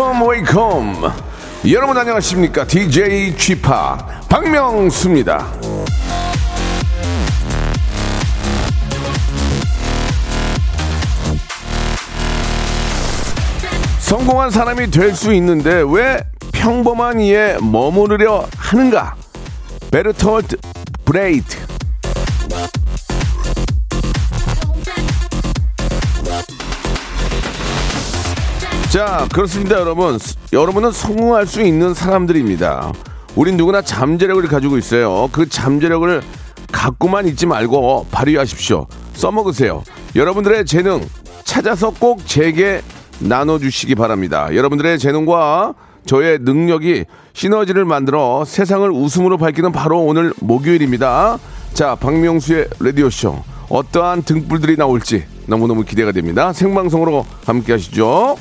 Welcome, welcome. 여러분 안녕하십니까? DJ Chip 박명수입니다. 성공한 사람이 될 수 있는데 왜 평범한 이에 머무르려 하는가? 베르톨트 브레히트 자 그렇습니다 여러분 여러분은 성공할 수 있는 사람들입니다 우린 누구나 잠재력을 가지고 있어요 그 잠재력을 갖고만 있지 말고 발휘하십시오 써먹으세요 여러분들의 재능 찾아서 꼭 제게 나눠주시기 바랍니다. 여러분들의 재능과 저의 능력이 시너지를 만들어 세상을 웃음으로 밝히는 바로 오늘 목요일입니다. 자, 박명수의 라디오쇼. 어떠한 등불들이 나올지 너무너무 기대가 됩니다. 생방송으로 함께 하시죠.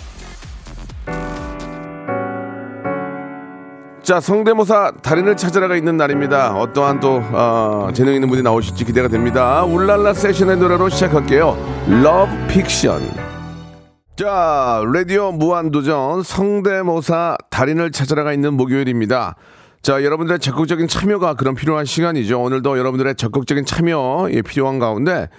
자, 성대모사 달인을 찾아라가 있는 날입니다. 어떠한 또 어, 재능 있는 분이 나오실지 기대가 됩니다. 울랄라 세션의 노래로 시작할게요. Love Fiction. 자, 라디오 무한도전 성대모사 달인을 찾아라가 있는 목요일입니다. 자, 여러분들의 적극적인 참여가 그런 필요한 시간이죠. 오늘도 여러분들의 적극적인 참여 예, 필요한 가운데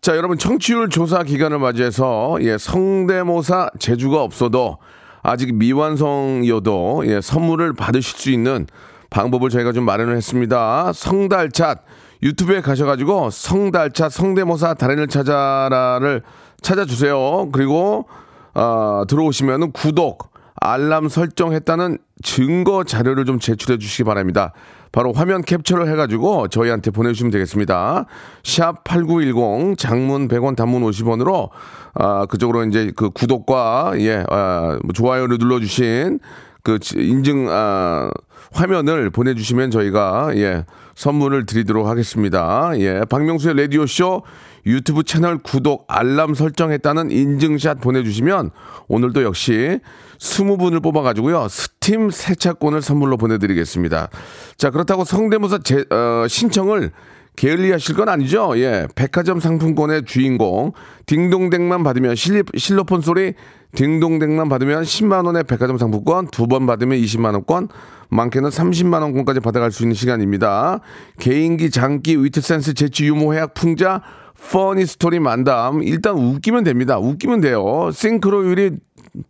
자, 여러분 청취율 조사 기간을 맞이해서 예, 성대모사 재주가 없어도 아직 미완성이어도 예, 선물을 받으실 수 있는 방법을 저희가 좀 마련을 했습니다. 성달찻 유튜브에 가셔가지고 성달찻 성대모사 달인을 찾아라를 찾아주세요. 그리고 어, 들어오시면 구독, 알람 설정했다는 증거 자료를 좀 제출해 주시기 바랍니다. 바로 화면 캡처를 해가지고 저희한테 보내주시면 되겠습니다. 샵 8910 장문 100원 단문 50원으로 아, 그쪽으로 이제 그 구독과 예, 아, 뭐 좋아요를 눌러주신 그 인증 아, 화면을 보내주시면 저희가 예, 선물을 드리도록 하겠습니다. 예, 박명수의 라디오 쇼 유튜브 채널 구독, 알람 설정했다는 인증샷 보내주시면 오늘도 역시 20분을 뽑아가지고요. 스팀 세차권을 선물로 보내드리겠습니다. 자, 그렇다고 성대모사 제, 어, 신청을 게을리 하실 건 아니죠? 예. 백화점 상품권의 주인공. 딩동댕만 받으면 실리, 실로폰 소리 딩동댕만 받으면 10만 원의 백화점 상품권, 두 번 받으면 20만 원권, 많게는 30만 원권까지 받아갈 수 있는 시간입니다. 개인기, 장기, 위트 센스, 재치, 유머, 해학, 풍자, funny story 만담. 일단 웃기면 됩니다. 웃기면 돼요. 싱크로율이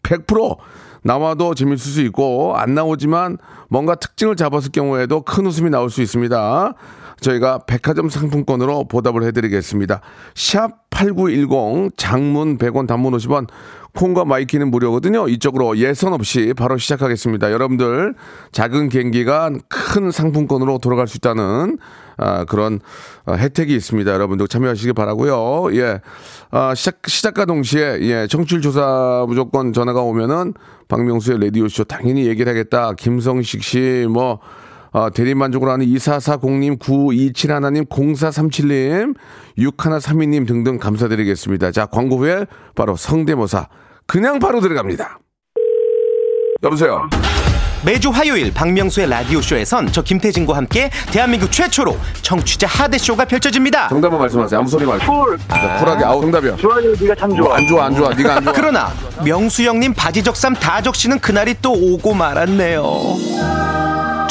100% 나와도 재밌을 수 있고, 안 나오지만 뭔가 특징을 잡았을 경우에도 큰 웃음이 나올 수 있습니다. 저희가 백화점 상품권으로 보답을 해드리겠습니다. 샵 8910 장문 100원 단문 50원 콩과 마이케이는 무료거든요. 이쪽으로 예선 없이 바로 시작하겠습니다. 여러분들 작은 개인기가 큰 상품권으로 돌아갈 수 있다는 아, 그런 아, 혜택이 있습니다. 여러분들 참여하시기 바라고요. 예, 아, 시작 시작과 동시에 예 청취율 조사 무조건 전화가 오면은 박명수의 라디오 쇼 당연히 얘기를 하겠다. 김성식 씨 뭐 어, 대리만족으로 하는 2440님, 9271님, 0437님, 6132님 등등 감사드리겠습니다. 자, 광고 후에 바로 성대모사. 그냥 바로 들어갑니다. 여보세요. 매주 화요일 박명수의 라디오쇼에선 저 김태진과 함께 대한민국 최초로 청취자 하대쇼가 펼쳐집니다. 정답만 말씀하세요. 아무 소리 말고. 쿨. 아, 쿨하게. 아우, 정답이야. 좋아요, 네가 참 좋아. 안 좋아, 안 좋아. 네가 안 좋아. 그러나 명수 형님 바지 적삼 다 적시는 그날이 또 오고 말았네요.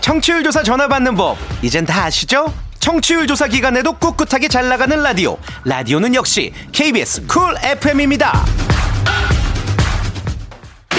청취율 조사 전화 받는 법. 이젠 다 아시죠? 청취율 조사 기간에도 꿋꿋하게 잘 나가는 라디오. 라디오는 역시 KBS 쿨 FM입니다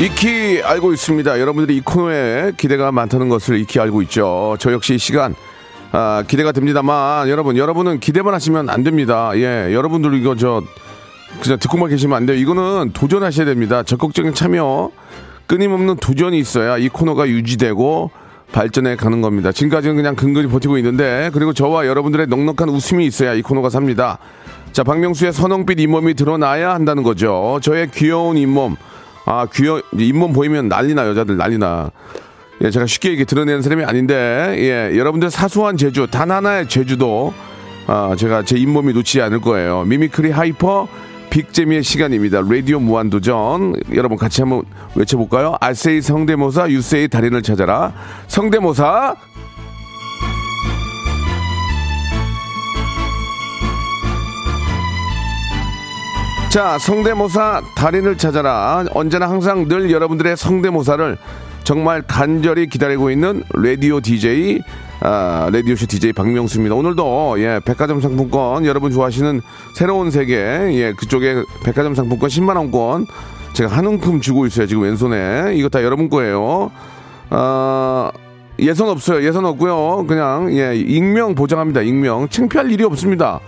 익히 알고 있습니다. 여러분들이 이 코너에 기대가 많다는 것을 익히 알고 있죠. 저 역시 이 시간 아, 기대가 됩니다만 여러분 여러분은 기대만 하시면 안 됩니다. 예, 여러분들 이거 저 그냥 듣고만 계시면 안 돼요. 이거는 도전하셔야 됩니다. 적극적인 참여, 끊임없는 도전이 있어야 이 코너가 유지되고 발전해 가는 겁니다. 지금까지는 그냥 근근히 버티고 있는데 그리고 저와 여러분들의 넉넉한 웃음이 있어야 이 코너가 삽니다. 자, 박명수의 선홍빛 잇몸이 드러나야 한다는 거죠. 저의 귀여운 잇몸. 아, 귀여, 잇몸 보이면 난리나, 여자들 난리나. 예, 제가 쉽게 얘기 드러내는 사람이 아닌데, 예, 여러분들 사소한 재주, 단 하나의 재주도, 아, 제가 제 잇몸이 놓치지 않을 거예요. mimicry hyper big재미의 시간입니다. 라디오 무한도전. 여러분 같이 한번 외쳐볼까요? I say 성대모사, you say 달인을 찾아라. 성대모사, 자, 성대모사 달인을 찾아라. 언제나 항상 늘 여러분들의 성대모사를 정말 간절히 기다리고 있는 라디오 DJ, 아, 라디오쇼 DJ 박명수입니다. 오늘도, 예, 백화점 상품권, 여러분 좋아하시는 새로운 세계, 예, 그쪽에 백화점 상품권 10만 원권 제가 한 움큼 주고 있어요. 지금 왼손에. 이거 다 여러분 거예요. 아, 예선 없어요. 예선 없고요. 그냥, 예, 익명 보장합니다. 익명. 창피할 일이 없습니다.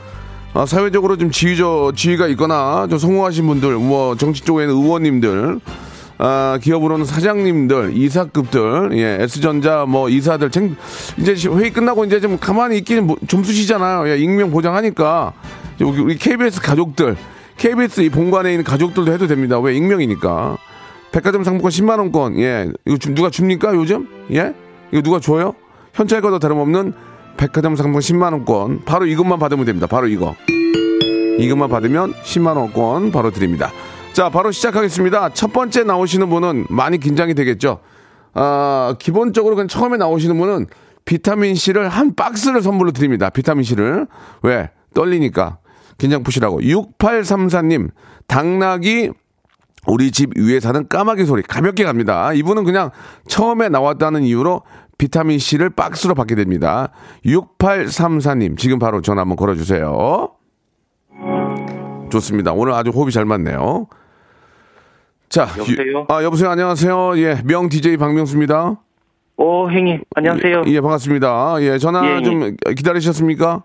아, 사회적으로 좀 지위저 지위가 있거나 좀 성공하신 분들, 뭐 정치 쪽에는 의원님들, 아, 기업으로는 사장님들, 이사급들, 예, S전자 뭐 이사들, 챙, 이제 회의 끝나고 이제 좀 가만히 있기는 뭐, 좀 쓰시잖아요. 예, 익명 보장하니까 우리 KBS 가족들, KBS 이 본관에 있는 가족들도 해도 됩니다. 왜 익명이니까. 백화점 상품권 10만 원권, 예, 이거 좀 누가 줍니까 요즘? 예, 이거 누가 줘요? 현찰과도 다름없는 백화점 상품 10만 원권 바로 이것만 받으면 됩니다. 바로 이거. 이것만 받으면 10만 원권 바로 드립니다. 자, 바로 시작하겠습니다. 첫 번째 나오시는 분은 많이 긴장이 되겠죠. 아, 기본적으로 그냥 처음에 나오시는 분은 비타민 C를 한 박스를 선물로 드립니다. 비타민 C를. 왜? 떨리니까. 긴장 푸시라고. 6834님, 당나귀 우리 집 위에 사는 까마귀 소리 가볍게 갑니다. 이분은 그냥 처음에 나왔다는 이유로 비타민 C를 박스로 받게 됩니다. 6834님, 지금 바로 전화 한번 걸어주세요. 좋습니다. 오늘 아주 호흡이 잘 맞네요. 자, 여보세요? 유- 아, 여보세요. 안녕하세요. 예, 명 DJ 박명수입니다. 오, 형님, 안녕하세요. 예, 반갑습니다. 예, 전화 예, 예. 좀 기다리셨습니까?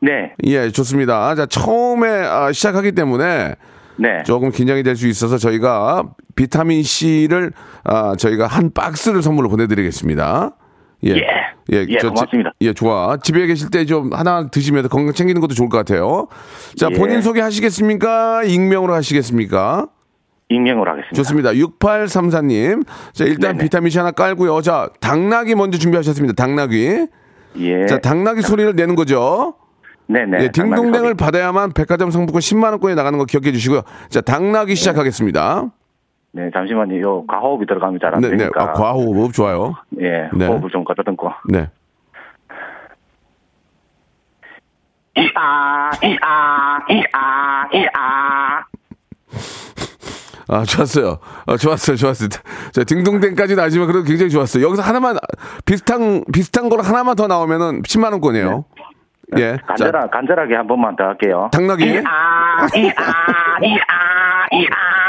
네, 예, 좋습니다. 자, 처음에 아, 시작하기 때문에 네. 조금 긴장이 될 수 있어서 저희가 비타민 C를 아, 저희가 한 박스를 선물로 보내드리겠습니다. 예. 예, 저 고맙습니다. 지- 예, 좋아. 집에 계실 때 좀 하나 드시면서 건강 챙기는 것도 좋을 것 같아요. 자, 예. 본인 소개 하시겠습니까? 익명으로 하시겠습니까? 익명으로 하겠습니다. 좋습니다. 6834님. 자, 일단 네네. 비타민 C 하나 깔고요. 자, 당나귀 먼저 준비하셨습니다. 당나귀. 예. 자, 당나귀 소리를 내는 거죠. 네네. 예, 딩동댕을 받아야만 백화점 상품권 10만 원권이 나가는 거 기억해 주시고요. 자, 당나귀 시작하겠습니다. 네, 잠시만요. 요 가호흡이 들어가면 잘안 네, 네. 되니까. 아, 과호흡 좋아요. 예, 네. 호흡을 좀 가다듬고. 네. 이아, 이아, 이아, 이아. 아, 좋았어요. 아, 좋았어요. 좋았어요. 자, 딩동댕까지는 아니지만 그래도 굉장히 좋았어요. 여기서 하나만 비슷한 비슷한 걸 하나만 더 나오면은 10만 원권이에요. 예. 자, 간절하, 간절하게 한 번만 더 할게요. 당나귀. 이아, 이아, 이아, 이아.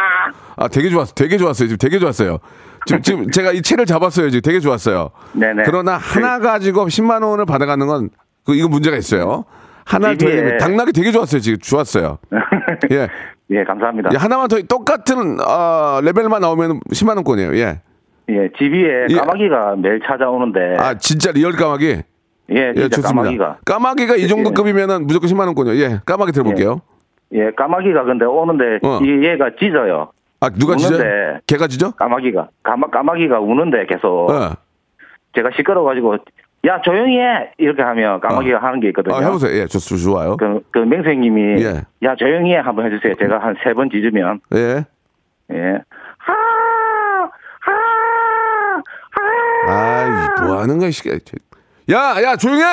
아, 되게 좋았어. 되게 좋았어요. 지금 되게 좋았어요. 지금, 지금 제가 이 채를 잡았어요. 지금 되게 좋았어요. 네네. 그러나 하나 가지고 10만 원을 받아가는 건 그, 이거 문제가 있어요. 하나 더 해야 당나귀 되게 좋았어요. 지금 좋았어요. 예. 예, 감사합니다. 예, 하나만 더 똑같은 어, 레벨만 나오면 10만 원권이에요. 예. 예, 집 위에 예. 까마귀가 매일 찾아오는데. 아, 진짜 real 까마귀. 예, 예, 진짜 좋습니다. 까마귀가. 까마귀가 이 정도 예. 급이면은 무조건 10만 원권이요. 예. 까마귀 들어볼게요. 예, 까마귀가 근데 오는데 어. 이 얘가 짖어요. 아, 누가 짖어요? 우는데. 개가 짖어? 까마귀가 까마 까마귀가 우는데 계속 예. 제가 시끄러워가지고 야 조용히 해 이렇게 하면 까마귀가 하는 게 있거든요. 아, 해보세요. 예, 좋, 좋- 좋아요. 그, 그 명수님이 예. 야 조용히 해 한번 해주세요. 제가 한 세 번 짖으면 예. 예. 하, 하, 하. 아이, 뭐 하는 거야, 이 시끼. 야, 야, 조용해!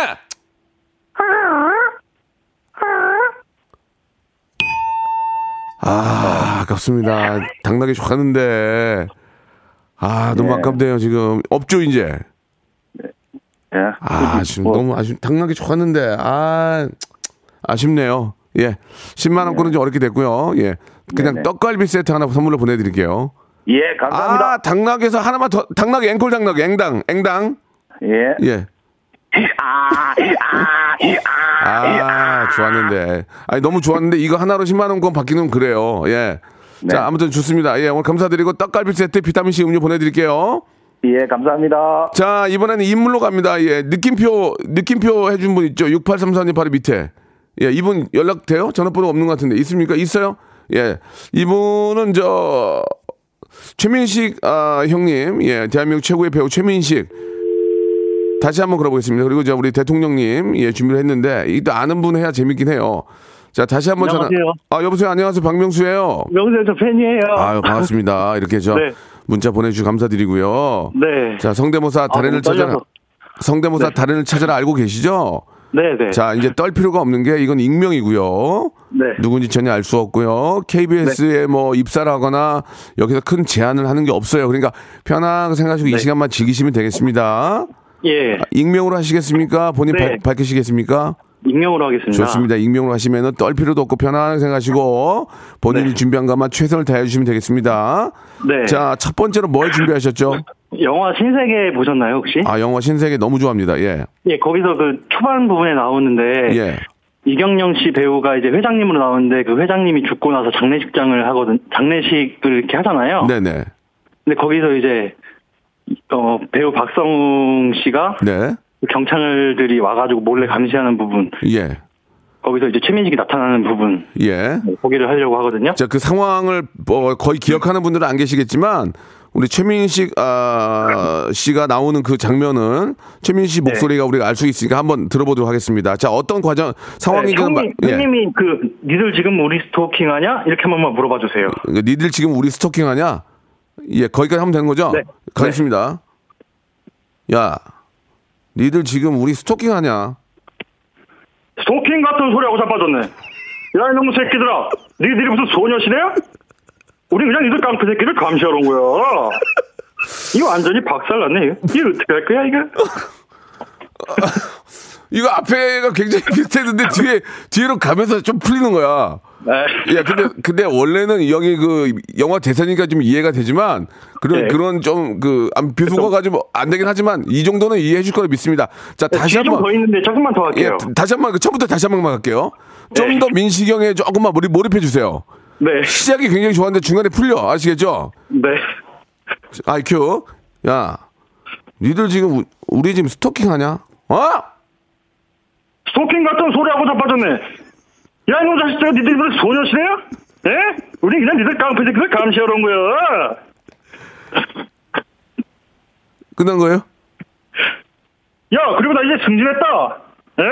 아, 아깝습니다. 당나귀 좋았는데. 아, 너무 예. 아깝네요, 지금. 없죠, 이제. 예. 아, 지금 뭐, 너무 아쉽, 당나귀 좋았는데, 아, 아쉽네요. 예. 10만원권은 좀 어렵게 됐고요. 예. 그냥 네네. 떡갈비 세트 하나 선물로 보내드릴게요. 예, 감사합니다. 아, 당나귀에서 하나만 더, 당나귀, 앵콜 당나귀, 앵당, 앵당. 예. 예. 아, 아, 아, 아, 좋았는데. 아니, 너무 좋았는데, 이거 하나로 10만원권 받기는 그래요. 예. 자, 네. 아무튼 좋습니다. 예, 오늘 감사드리고 떡갈비 세트 비타민C 음료 보내드릴게요. 예, 감사합니다. 자, 이번에는 인물로 갑니다. 예, 느낌표, 느낌표 해준 분 있죠? 6834님 바로 밑에. 예, 이분 연락돼요? 전화번호 없는 것 같은데. 있습니까? 있어요? 예. 이분은 저, 최민식, 아, 형님. 예, 대한민국 최고의 배우 최민식. 다시 한번 걸어보겠습니다. 그리고 저 우리 대통령님, 예, 준비를 했는데, 이또 아는 분 해야 재밌긴 해요. 자, 다시 한번 전화. 아, 여보세요. 안녕하세요. 박명수예요 명수형 저 팬이에요. 아유, 반갑습니다. 이렇게 저 네. 문자 보내주셔서 감사드리고요. 네. 자, 성대모사 달인을 너무 찾아라. 성대모사 네. 달인을 찾아라 알고 계시죠? 네, 네. 자, 이제 떨 필요가 없는 게 이건 익명이고요. 네. 누군지 전혀 알 수 없고요. KBS에 뭐 입사를 하거나 여기서 큰 제안을 하는 게 없어요. 그러니까 편하게 생각하시고 이 네. 시간만 즐기시면 되겠습니다. 예. 익명으로 하시겠습니까? 본인 네. 발- 밝히시겠습니까? 익명으로 하겠습니다. 좋습니다. 익명으로 하시면은 떨 필요도 없고 편안하게 생각하시고 본인이 네. 준비한 것만 최선을 다해 주시면 되겠습니다. 네. 자, 첫 번째로 뭘 준비하셨죠? 영화 신세계 보셨나요, 혹시? 아, 영화 신세계 너무 좋아합니다. 예. 예, 거기서 그 초반 부분에 나오는데 예. 이경영 씨 배우가 이제 회장님으로 나오는데 그 회장님이 죽고 나서 장례식장을 하거든. 장례식을 이렇게 하잖아요. 네네. 근데 거기서 이제 어 배우 박성웅 씨가 네. 경찰들이 와가지고 몰래 감시하는 부분 예. 거기서 이제 최민식이 나타나는 부분 예. 보기를 하려고 하거든요. 자, 그 상황을 뭐 거의 기억하는 분들은 안 계시겠지만 우리 최민식 아, 씨가 나오는 그 장면은 최민식 네. 목소리가 우리가 알 수 있으니까 한번 들어보도록 하겠습니다. 자, 어떤 과정 상황인지는 네, 형님, 마- 예. 형님이 그 니들 지금 우리 스토킹하냐 이렇게 한 번만 물어봐 주세요. 그러니까 니들 지금 우리 스토킹하냐? 예, 거기까지 하면 되는 거죠? 네. 가겠습니다. 야, 니들 지금 우리 스토킹 하냐? 스토킹 같은 소리하고 자빠졌네. 야 이놈의 새끼들아, 니들이 무슨 소녀시대야? 우리 그냥 니들 깡패 새끼들 감시하러 온 거야. 이거 완전히 박살났네. 이거 이거 어떻게 할 거야 이거? 이거 앞에가 굉장히 비슷했는데 뒤에 뒤로 가면서 좀 풀리는 거야. 네. 예, 근데 근데 원래는 이 형이 그 영화 대사니까 좀 이해가 되지만 그런 네. 그런 좀그 비속어가 좀안 되긴 하지만 이 정도는 이해해 줄 거라 믿습니다. 자, 다시 뒤에 한번 좀더 있는데 조금만 더 예, 할게요. 다시 한번 그 처음부터 다시 한 번만 갈게요. 좀 네. 더 민식형에 조금만 몰입, 몰입해 주세요. 네, 시작이 굉장히 좋았는데 중간에 풀려. 아시겠죠? 네. 아이큐. 야, 니들 지금 우- 우리 지금 스토킹 하냐? 어? 스토킹 같은 소리하고 자빠졌네. 야 이놈 자식들아, 니들이 무슨 소녀시대야? 예? 우리 그냥 니들 깡패 새끼들 감시하러 온 거야. 끝난 거예요? 야, 그리고 나 이제 승진했다. 예?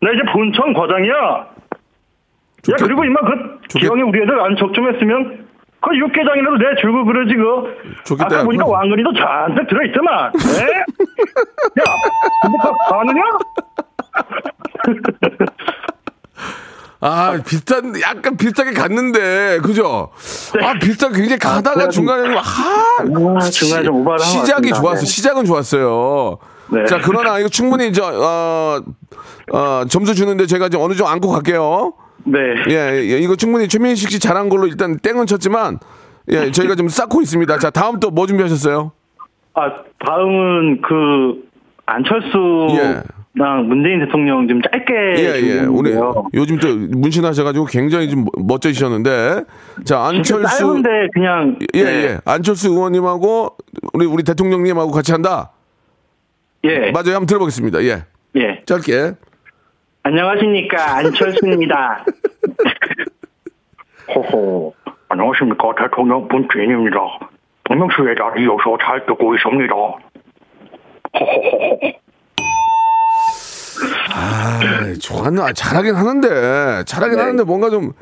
나 이제 본청 과장이야. 야, 그리고 임마 그 기왕에 우리 애들 안 적중했으면 그 육개장이라도 내 줄고 그러지 그. 아까 보니까 왕건이도 잔뜩 들어있더만. 예? 야, 근데 그거 가느냐? 아, 비슷한, 약간 비슷하게 갔는데, 그죠? 아, 비슷하게 굉장히 가다가 제가 좀- 중간에, 아, 아, 중간에 좀 오바를 시작이 같습니다. 좋았어. 네. 시작은 좋았어요. 네. 자, 그러나 이거 충분히 저, 어, 어, 점수 주는데 제가 좀 어느 정도 안고 갈게요. 네. 예, 예, 이거 충분히 최민식 씨 잘한 걸로 일단 땡은 쳤지만, 예, 저희가 좀 쌓고 있습니다. 자, 다음 또 뭐 준비하셨어요? 아, 다음은 그 안철수랑 예. 문재인 대통령 좀 짧게 예, 예. 우리 준비했는데요. 요즘 또 문신하셔가지고 굉장히 좀 멋져지셨는데, 자, 안철수. 짧은데 그냥 예, 네. 예. 안철수 의원님하고 우리 우리 대통령님하고 같이 한다. 예. 맞아요. 한번 들어보겠습니다. 예. 예. 짧게. 안녕하십니까 안철수입니다. 호호 안녕하십니까 대통령 문재인입니다. 박명수의 자리 이어서 잘 듣고 있습니다. 호호 아, 좋았나? 아, 잘하긴 하는데, 잘하긴 하는데 뭔가 좀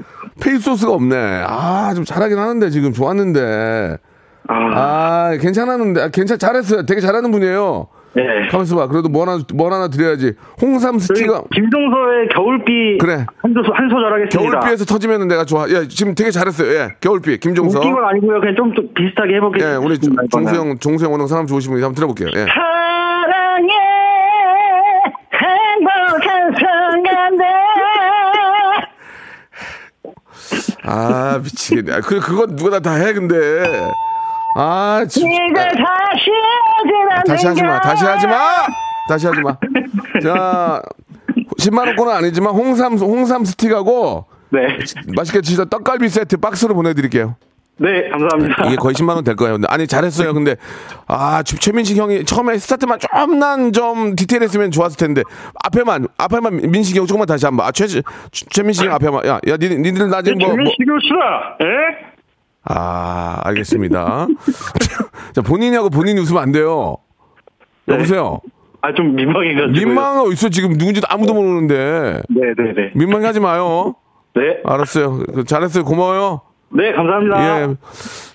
페이소스가 없네. 아, 좀 잘하긴 하는데 지금 좋았는데. 아, 괜찮았는데, 아, 괜찮, 잘했어요. 되게 잘하는 분이에요. 네. 가만있어 봐. 그래도 뭐 하나, 뭐 하나 드려야지. 홍삼 스티가. 김종서의 겨울비 그래. 한, 소, 한 소절 하겠습니다. 겨울비에서 터지면은 내가 좋아. 예, 지금 되게 잘했어요. 예, 겨울비. 김종서. 웃긴 건 아니고요. 그냥 좀, 좀 비슷하게 해보겠습니다. 예, 우리. 종수형, 종수형 오늘 사람 좋으신 분이 한번 들어볼게요. 예. 아, 미치겠네. 아, 그, 그건 누가 다 해, 근데. 아, 진짜. 이제 다시 하진 다시 하지 마. 다시 하지 마. 다시 하지 마. 자, 10만 원권은 아니지만 홍삼 홍삼 스틱하고 네. 맛있게 드시다 떡갈비 세트 박스로 보내드릴게요. 네, 감사합니다. 이게 거의 10만 원 될 거예요. 아니 잘했어요. 근데 아 최- 최민식 형이 처음에 스타트만 좀만 좀 디테일했으면 좋았을 텐데 앞에만 앞에만 민식 형 조금만 다시 한번. 아 최 최민식 형 앞에만 야 야 니 니들 나중에 뭐, 뭐 김민식을 씨다. 예? 아, 알겠습니다. 자, 본인이하고 본인이 웃으면 안 돼요. 여보세요? 아, 좀 민망해가지고. 민망하고 있어, 지금 누군지도 아무도 모르는데. 네, 네, 네. 민망해 하지 마요. 네. 알았어요. 그, 잘했어요. 고마워요. 네, 감사합니다. 예.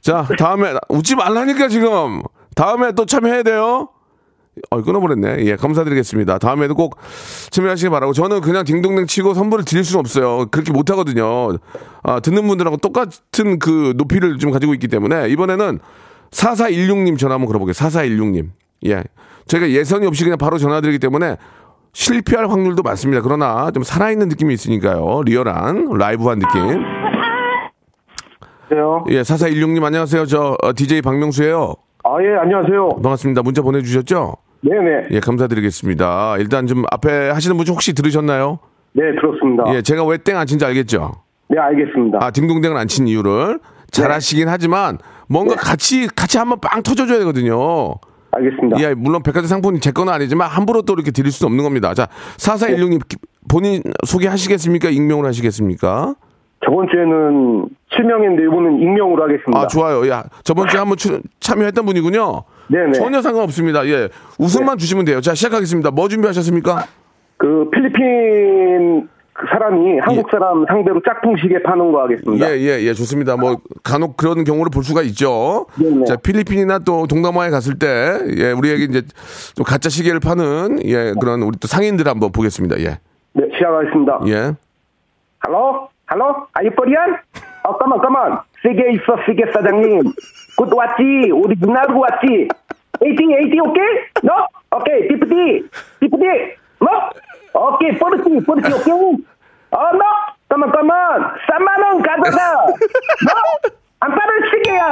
자, 다음에, 웃지 말라니까, 지금. 다음에 또 참여해야 돼요. 어, 끊어버렸네. 예, 감사드리겠습니다. 다음에도 꼭 참여하시기 바라고. 저는 그냥 딩동댕 치고 선물을 드릴 수는 없어요. 그렇게 못하거든요. 아, 듣는 분들하고 똑같은 그 높이를 좀 가지고 있기 때문에 이번에는 4416님 전화 한번 걸어볼게요. 4416님. 예. 저희가 예선이 없이 그냥 바로 전화드리기 때문에 실패할 확률도 많습니다. 그러나 좀 살아있는 느낌이 있으니까요. 리얼한, 라이브한 느낌. 안녕하세요. 예, 4416님 안녕하세요. 저 어, DJ 박명수예요. 아, 예, 안녕하세요. 반갑습니다. 문자 보내주셨죠? 네네. 예, 감사드리겠습니다. 일단 좀 앞에 하시는 분중 혹시 들으셨나요? 네, 들었습니다. 예, 제가 왜 땡 안 친지 알겠죠? 네, 알겠습니다. 아, 딩동댕을 안 친 이유를 잘하시긴 하지만 뭔가 같이 같이 한번 빵 터져줘야 되거든요. 알겠습니다. 예, 물론 백화점 상품이 제 거는 아니지만 함부로 또 이렇게 드릴 수는 없는 겁니다. 자, 4416님 본인 소개하시겠습니까? 익명으로 하시겠습니까? 저번 주에는 실명했는데 이번엔 익명으로 하겠습니다. 아, 좋아요. 야, 저번 주에 한번 출- 참여했던 분이군요. 네네. 전혀 상관없습니다. 예. 웃음만 주시면 돼요. 자, 시작하겠습니다. 뭐 준비하셨습니까? 그 필리핀 그 사람이 한국 사람 상대로 짝퉁시계 파는 거 하겠습니다. 예, 예, 예, 좋습니다. 뭐, 간혹 그런 경우를 볼 수가 있죠. 네네. 자, 필리핀이나 또 동남아에 갔을 때, 예, 우리에게 이제 좀 가짜 시계를 파는, 예, 그런 우리 또 상인들 한번 보겠습니다. 예. 네, 시작하겠습니다. 예. Hello? Hello? Are you Korean? Oh, come on, come on. 시계 있어, 시계 사장님. Good watch? Original watch? 80, 80, okay? No? Okay, 50, 50, no? Okay, 40, 40, 오케이? 어, no? Come on, come on. 3만원 가져가. No? 안 빠른 시계야.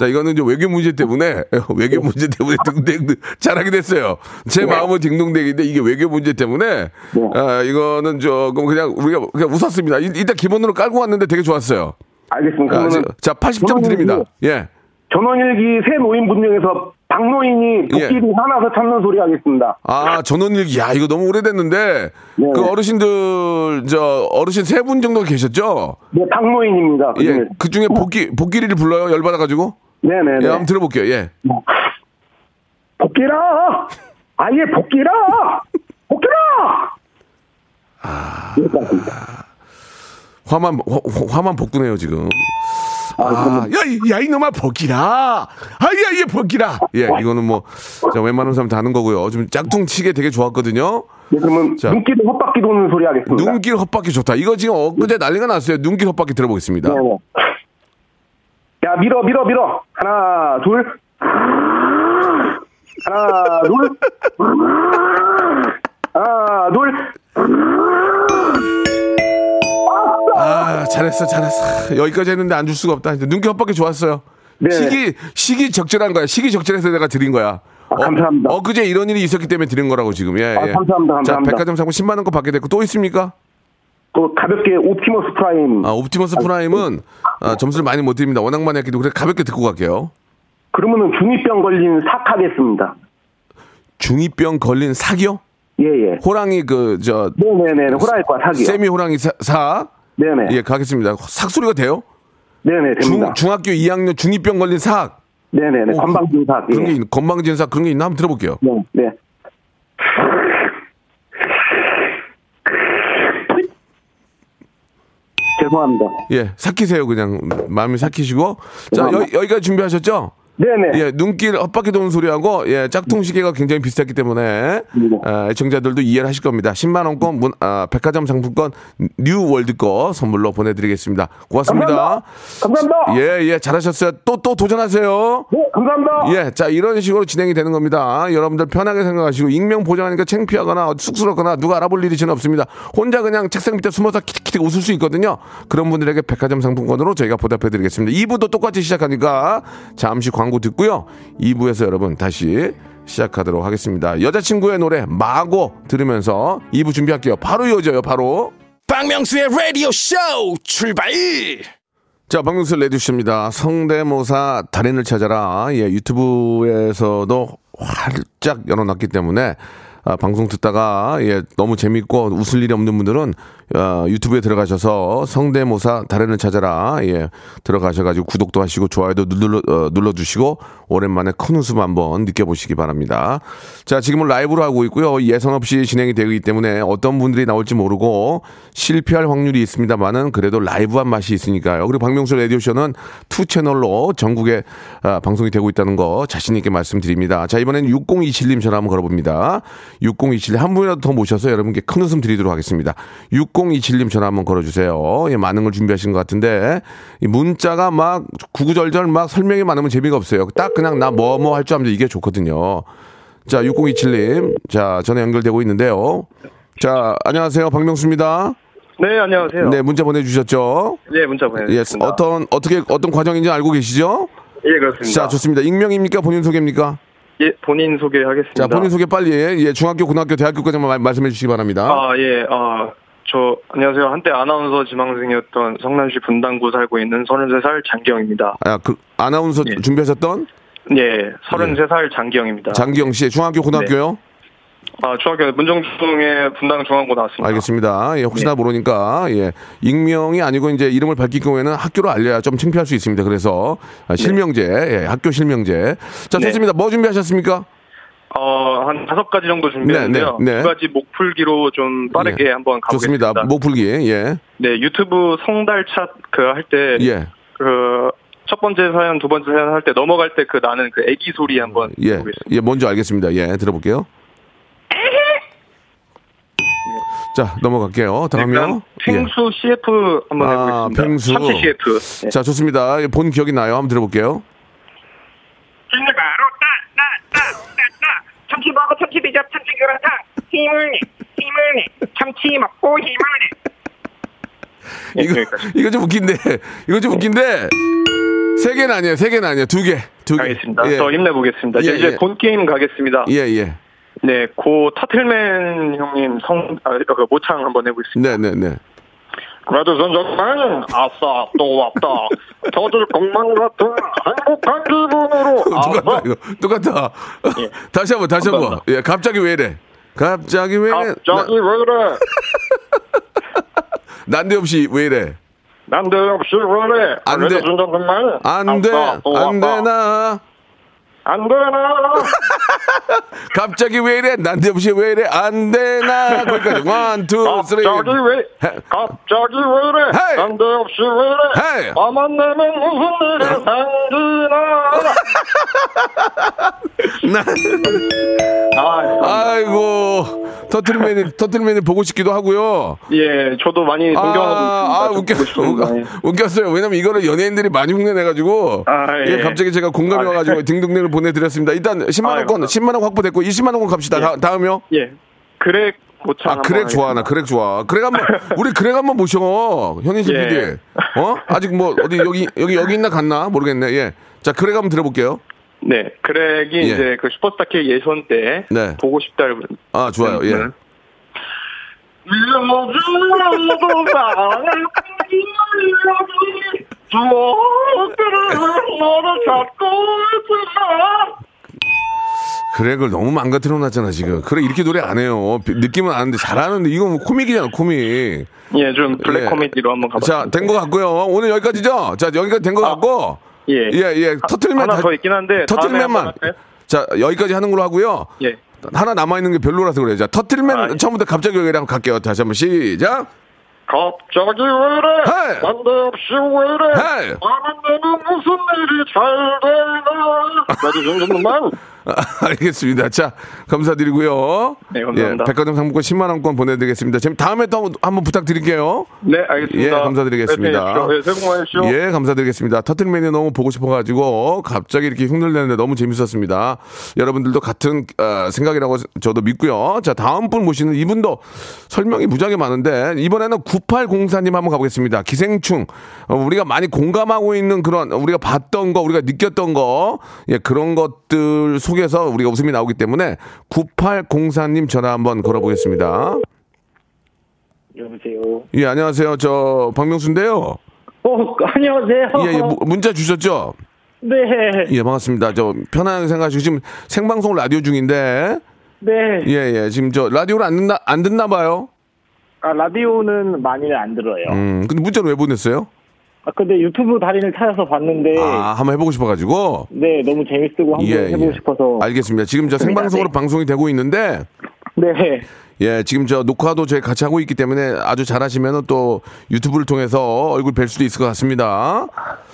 자, 이거는 이제 외교 문제 때문에, 외교 문제 때문에 딩동댕 잘하게 됐어요. 제 마음은 딩동댕인데 이게 외교 문제 때문에, 아, 이거는 조금 그냥 우리가 그냥 웃었습니다. 일- 일단 기본으로 깔고 왔는데 되게 좋았어요. 알겠습니다. 아, 자, 80점 드립니다. 예. 전원일기 새 노인분 중에서 박노인이 도끼리 화나서 찾는 소리 하겠습니다. 아, 전원일기. 야, 이거 너무 오래됐는데, 네. 그 어르신들, 저, 어르신 세 분 정도 계셨죠? 네, 박노인입니다. 예. 그중에. 그 중에 복귀, 복귀리를 불러요? 열 받아가지고? 네네네. 예, 한번 들어볼게요. 예. 복귀라! 아예 복귀라! 복귀라! 화만, 화, 화만 복구네요, 지금. 아, 야, 이- 야, 이놈아, 복귀라! 아, 야, 이게 복귀라! 예, 이거는 뭐, 자, 웬만한 사람 다 아는 거고요. 좀 짝퉁 치게 되게 좋았거든요. 네, 그러면 자. 눈길에 헛바퀴 도는 소리 하겠습니다. 눈길 헛바퀴 좋다. 이거 지금 엊그제 난리가 났어요. 눈길 헛바퀴 들어보겠습니다. 네네. 야, 밀어, 밀어, 밀어. 하나, 둘. 하나, 둘. 하나, 둘. 아, 잘했어, 잘했어. 여기까지 했는데 안 줄 수가 없다. 눈길 헛바퀴 좋았어요. 네. 시기, 시기 적절한 거야. 시기 적절해서 내가 드린 거야. 아, 감사합니다. 어, 그제 이런 일이 있었기 때문에 드린 거라고 지금. 예, 아, 예. 감사합니다, 자, 감사합니다. 백화점 상품 10만 원거 받게 됐고 또 있습니까? 또 가볍게 옵티머스 프라임. 아, 옵티머스 프라임은 아, 점수를 많이 못 드립니다. 워낙 많이 했기 때문에 가볍게 듣고 갈게요. 그러면은 중2병 걸린 삭 하겠습니다. 중이병 걸린 사기요? 예, 예. 호랑이 그 저 네네네. 호랑이과 사기요. 세미 호랑이 사, 사. 네네. 예, 가겠습니다. 삭소리가 돼요? 네네, 됩니다. 중, 학교 2학년 중이병 걸린 삭. 네네네, 어, 오, 건방진삭. 그런 예. 게, 건방진삭 그런 게 있나? 한번 들어볼게요. 네. 네. 죄송합니다. 예, 삭히세요, 그냥. 마음이 삭히시고. 자, 여, 여기까지 준비하셨죠? 네네. 예, 눈길 헛바퀴 도는 소리하고 예, 짝퉁 시계가 굉장히 비슷했기 때문에 아, 애청자들도 이해를 하실 겁니다. 10만 원권 문, 아, 백화점 상품권 New World 거 선물로 보내드리겠습니다. 고맙습니다. 감사합니다. 예, 예, 잘하셨어요. 또또 도전하세요. 네, 감사합니다. 예, 자 이런 식으로 진행이 되는 겁니다. 여러분들 편하게 생각하시고 익명 보장하니까 창피하거나 쑥스럽거나 누가 알아볼 일이 전혀 없습니다. 혼자 그냥 책상 밑에 숨어서 키득키득 웃을 수 있거든요. 그런 분들에게 백화점 상품권으로 저희가 보답해드리겠습니다. 2부도 똑같이 시작하니까 잠시 광고 듣고요. 2부에서 여러분 다시 시작하도록 하겠습니다. 여자친구의 노래 마고 들으면서 2부 준비할게요. 바로 이어져요. 바로. 박명수의 라디오 쇼 출발 자, 박명수 레디쇼입니다. 성대모사 달인을 찾아라. 예, 유튜브에서도 활짝 열어놨기 때문에 아, 방송 듣다가 예, 너무 재밌고 웃을 일이 없는 분들은 아, 유튜브에 들어가셔서 성대모사 달인을 찾아라. 예, 들어가셔가지고 구독도 하시고 좋아요도 눌러, 어, 눌러주시고 오랜만에 큰 웃음 한번 느껴보시기 바랍니다. 자, 지금은 라이브로 하고 있고요. 예선 없이 진행이 되기 때문에 어떤 분들이 나올지 모르고 실패할 확률이 있습니다만은 그래도 라이브한 맛이 있으니까요. 그리고 박명수 라디오 쇼는 two 채널로 전국에 아, 방송이 되고 있다는 거 자신 있게 말씀드립니다. 자, 이번에는 6027님 전화 한번 걸어봅니다. 6027님 한 분이라도 더 모셔서 여러분께 큰 웃음 드리도록 하겠습니다. 6027님 전화 한번 걸어주세요. 예, 많은 걸 준비하신 것 같은데 이 문자가 막 구구절절 막 설명이 많으면 재미가 없어요. 딱 그냥 나 뭐 뭐 할 줄 알면 이게 좋거든요. 자, 6027님. 자, 전화 연결되고 있는데요. 자, 안녕하세요. 박명수입니다. 네, 안녕하세요. 네, 문자 보내주셨죠? 예, 문자 예, 보내주셨습니다. 어떤, 어떻게, 어떤 과정인지 알고 계시죠? 예, 그렇습니다. 자, 좋습니다. 익명입니까? 본인 소개입니까? 예, 본인 소개하겠습니다. 자, 본인 소개 빨리, 예, 중학교, 고등학교, 대학교까지만 말- 말씀해 주시기 바랍니다. 아, 예, 아, 저, 안녕하세요. 한때 아나운서 지망생이었던 성남시 분당구 살고 있는 33살 장기영입니다. 아, 그, 아나운서 예. 준비하셨던 예, 33살 장기영입니다. 장기영 씨, 중학교, 고등학교요? 아, 중학교 문정중에 분당 중앙고 나왔습니다. 알겠습니다. 예, 혹시나 네. 모르니까, 예, 익명이 아니고 이제 이름을 밝힐 경우에는 학교로 알려야 좀 창피할 수 있습니다. 그래서 아, 실명제, 예, 학교 실명제. 자, 네. 좋습니다. 뭐 준비하셨습니까? 어, 한 다섯 가지 정도 준비했는데요. 네, 네, 네. 두 가지 목풀기로 좀 빠르게 예. 한번 가보겠습니다. 좋습니다. 목풀기, 예, 네, 유튜브 성달차 그할 때, 예, 그, 첫 번째 사연, 두 번째 사연 할 때 넘어갈 때 그 나는 그 애기 소리 한번 예, 해보겠습니다. 예, 뭔지 알겠습니다. 예, 들어볼게요. 자, 넘어갈게요. 다음이요. 펭수 CF 한번 아, 해보겠습니다. 펭수. CF. 네. 예. 자, 좋습니다. 본 기억이 나요. 한번 들어볼게요. 바로 따 따 따 따따 참치 먹어 참치 비잡 참치 그렇다 힘을 내 힘을 내 참치 먹고 힘을 내 예, 이거, 여기까지. 이거 좀 웃긴데, 이거 좀 웃긴데, 세 개는 아니에요. 세 개는 아니에요. 두 개. 두 개. 알겠습니다. 예. 더 힘내보겠습니다. 예, 이제 예. 본 게임 가겠습니다. 예, 예. 네, 고 터틀맨 형님 성, 아, 그 모창 한번 해보겠습니다. 네, 네, 네. 그래도 선정맨 아싸 또 왔다. 저들 공만 같은 행복한 기분으로 똑같다. 이거. 똑같다. 예. 다시 한 번, 다시 한 번. 감사합니다. 예, 갑자기 왜 이래? 갑자기 왜 이래? 갑자기 왜 이래? 나- 난데없이 왜 이래? 난데없이 왜 이래? 안 그래도 돼. 선정맨 안 돼, 안. 되나? 안 되나? 갑자기 왜 이래? 난데없이 왜 이래? 안 되나? 거기까지. 원, 투, 쓰리. 갑자기 왜? 해. 갑자기 왜 이래? 헤이. 난데없이 왜 이래? 헤이. 나만 내면 무슨 일이 생기나? 나, 아, 아이고. 터틀맨이, 터틀맨을 보고 싶기도 하고요. 예, 저도 많이 존경하고 아, 아. 웃겨. 웃겼어요. 왜냐면 이거를 연예인들이 많이 흉내내가지고. 아, 예. 예, 갑자기 제가 공감이 아, 와가지고 등등등을 보내드렸습니다. 일단 10만원권, 아이고. 10만원 확보됐고 20만원권 갑시다. 다, 다음이요? 예, 모창 아, 그렉 좋아, 나. 그렉 좋아. 그렉 한 번, 우리 그렉 한 번 모셔. 현인실 예. PD. 어? 아직 뭐, 어디, 여기, 여기, 여기 있나 갔나? 모르겠네. 예. 자, 그렉 한번 들어볼게요. 네, 그렉이 예. 이제 그 슈퍼스타 K 예선 때 네. 보고 싶다를 아, 좋아요. 예. 너를 있지만 그렉을 너무 망가뜨려 놨잖아, 지금. 그래, 이렇게 노래 안 해요. 비- 느낌은 아는데 잘하는데, 이거 뭐 코믹이잖아, 코믹. 예, 좀 블랙 예. 코미디로 한번 가봤습니다. 자, 된 거 같고요. 오늘 여기까지죠? 자, 여기까지 된거 아, 같고. 예. 예, 예. 터틀맨. 하나 다- 더 있긴 한데 터틀맨만. 자, 여기까지 하는 걸로 하고요. 예. 하나 남아 있는 게 별로라서 그래요. 자, 터틀맨 아, 예. 처음부터 갑자기 여기랑 갈게요. 다시 한번 시작. 갑자기 왜 이래? hey! 난데없이 왜 이래? hey! 나는 내는 무슨 일이 잘 되나? 나도 정도만. 아, 알겠습니다. 자, 감사드리고요. 네, 감사합니다. 예, 백화점 상품권 10만 원권 보내드리겠습니다. 지금 다음에 또 한번 부탁드릴게요. 네, 알겠습니다. 예, 감사드리겠습니다. 네, 네, 새해 복 많으십시오. 예, 감사드리겠습니다. 터틀맨이 너무 보고 싶어가지고 갑자기 이렇게 흉내내는데 너무 재밌었습니다. 여러분들도 같은 어, 생각이라고 저도 믿고요. 자, 다음 분 모시는 이분도 설명이 무지하게 많은데 이번에는 9804님 한번 가보겠습니다. 기생충 어, 우리가 많이 공감하고 있는 그런 우리가 봤던 거 우리가 느꼈던 거 예, 그런 것들 속 에서 우리가 웃음이 나오기 때문에 9804님 전화 한번 걸어보겠습니다. 여보세요. 예, 안녕하세요. 저 박명수인데요. 어, 안녕하세요. 예, 예, 무- 문자 주셨죠? 네, 예, 반갑습니다. 저 편안하게 생각하시고 지금 생방송 라디오 중인데 네. 예, 예. 지금 저 라디오를 안 듣나 안 듣나 봐요. 아, 라디오는 많이 안 들어요. 음. 근데 문자를 왜 보냈어요? 아, 근데 유튜브 달인을 찾아서 봤는데, 아, 한번 해보고 싶어가지고. 네, 너무 재밌고 한번 예, 해보고 예. 싶어서. 알겠습니다. 지금 저 생방송으로 방송이 되고 있는데 네. 예, 지금 저 녹화도 저희 같이 하고 있기 때문에 아주 잘하시면은 또 유튜브를 통해서 얼굴 뵐 수도 있을 것 같습니다.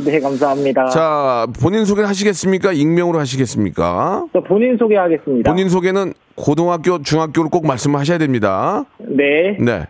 네, 감사합니다. 자, 본인 소개 하시겠습니까? 익명으로 하시겠습니까? 저 본인 소개하겠습니다. 본인 소개는 고등학교, 중학교를 꼭 말씀하셔야 됩니다. 네. 네.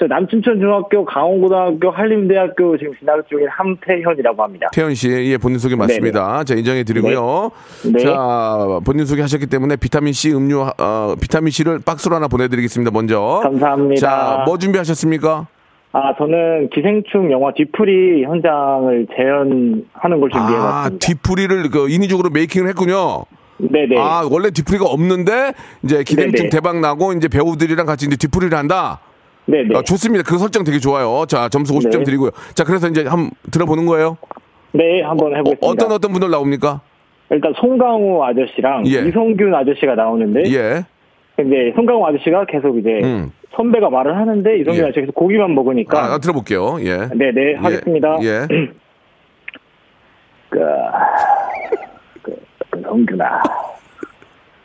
저 남춘천 중학교, 강원고등학교, 한림대학교 지금 진학 중인 함태현이라고 합니다. 태연 씨, 예, 본인 소개 맞습니다. 자, 인정해 드리고요. 네. 자, 본인 소개 하셨기 때문에 비타민 C 음료, 어, 비타민 C를 박스로 하나 보내드리겠습니다, 먼저. 감사합니다. 자, 뭐 준비하셨습니까? 아, 저는 기생충 영화 뒤풀이 현장을 재현하는 걸 아, 준비해봤습니다. 뒤풀이를 그 인위적으로 메이킹을 했군요. 네네. 아, 원래 뒤풀이가 없는데, 이제 기생충 네네. 대박 나고, 이제 배우들이랑 같이 이제 뒤풀이를 한다. 네 네. 아, 좋습니다. 그 설정 되게 좋아요. 자, 점수 50점 네. 드리고요. 자, 그래서 이제 한번 들어보는 거예요. 네, 한번 해보겠습니다. 어, 떤 어떤 분들 나옵니까? 일단 송강호 아저씨랑 예. 이성균 아저씨가 나오는데, 예. 근데 송강호 아저씨가 계속 이제 음. 선배가 말을 하는데 이성균 예. 아저씨가 계속 고기만 먹으니까. 아, 들어볼게요. 예. 네 네, 하겠습니다. 예. 그, 그, 그 성균아.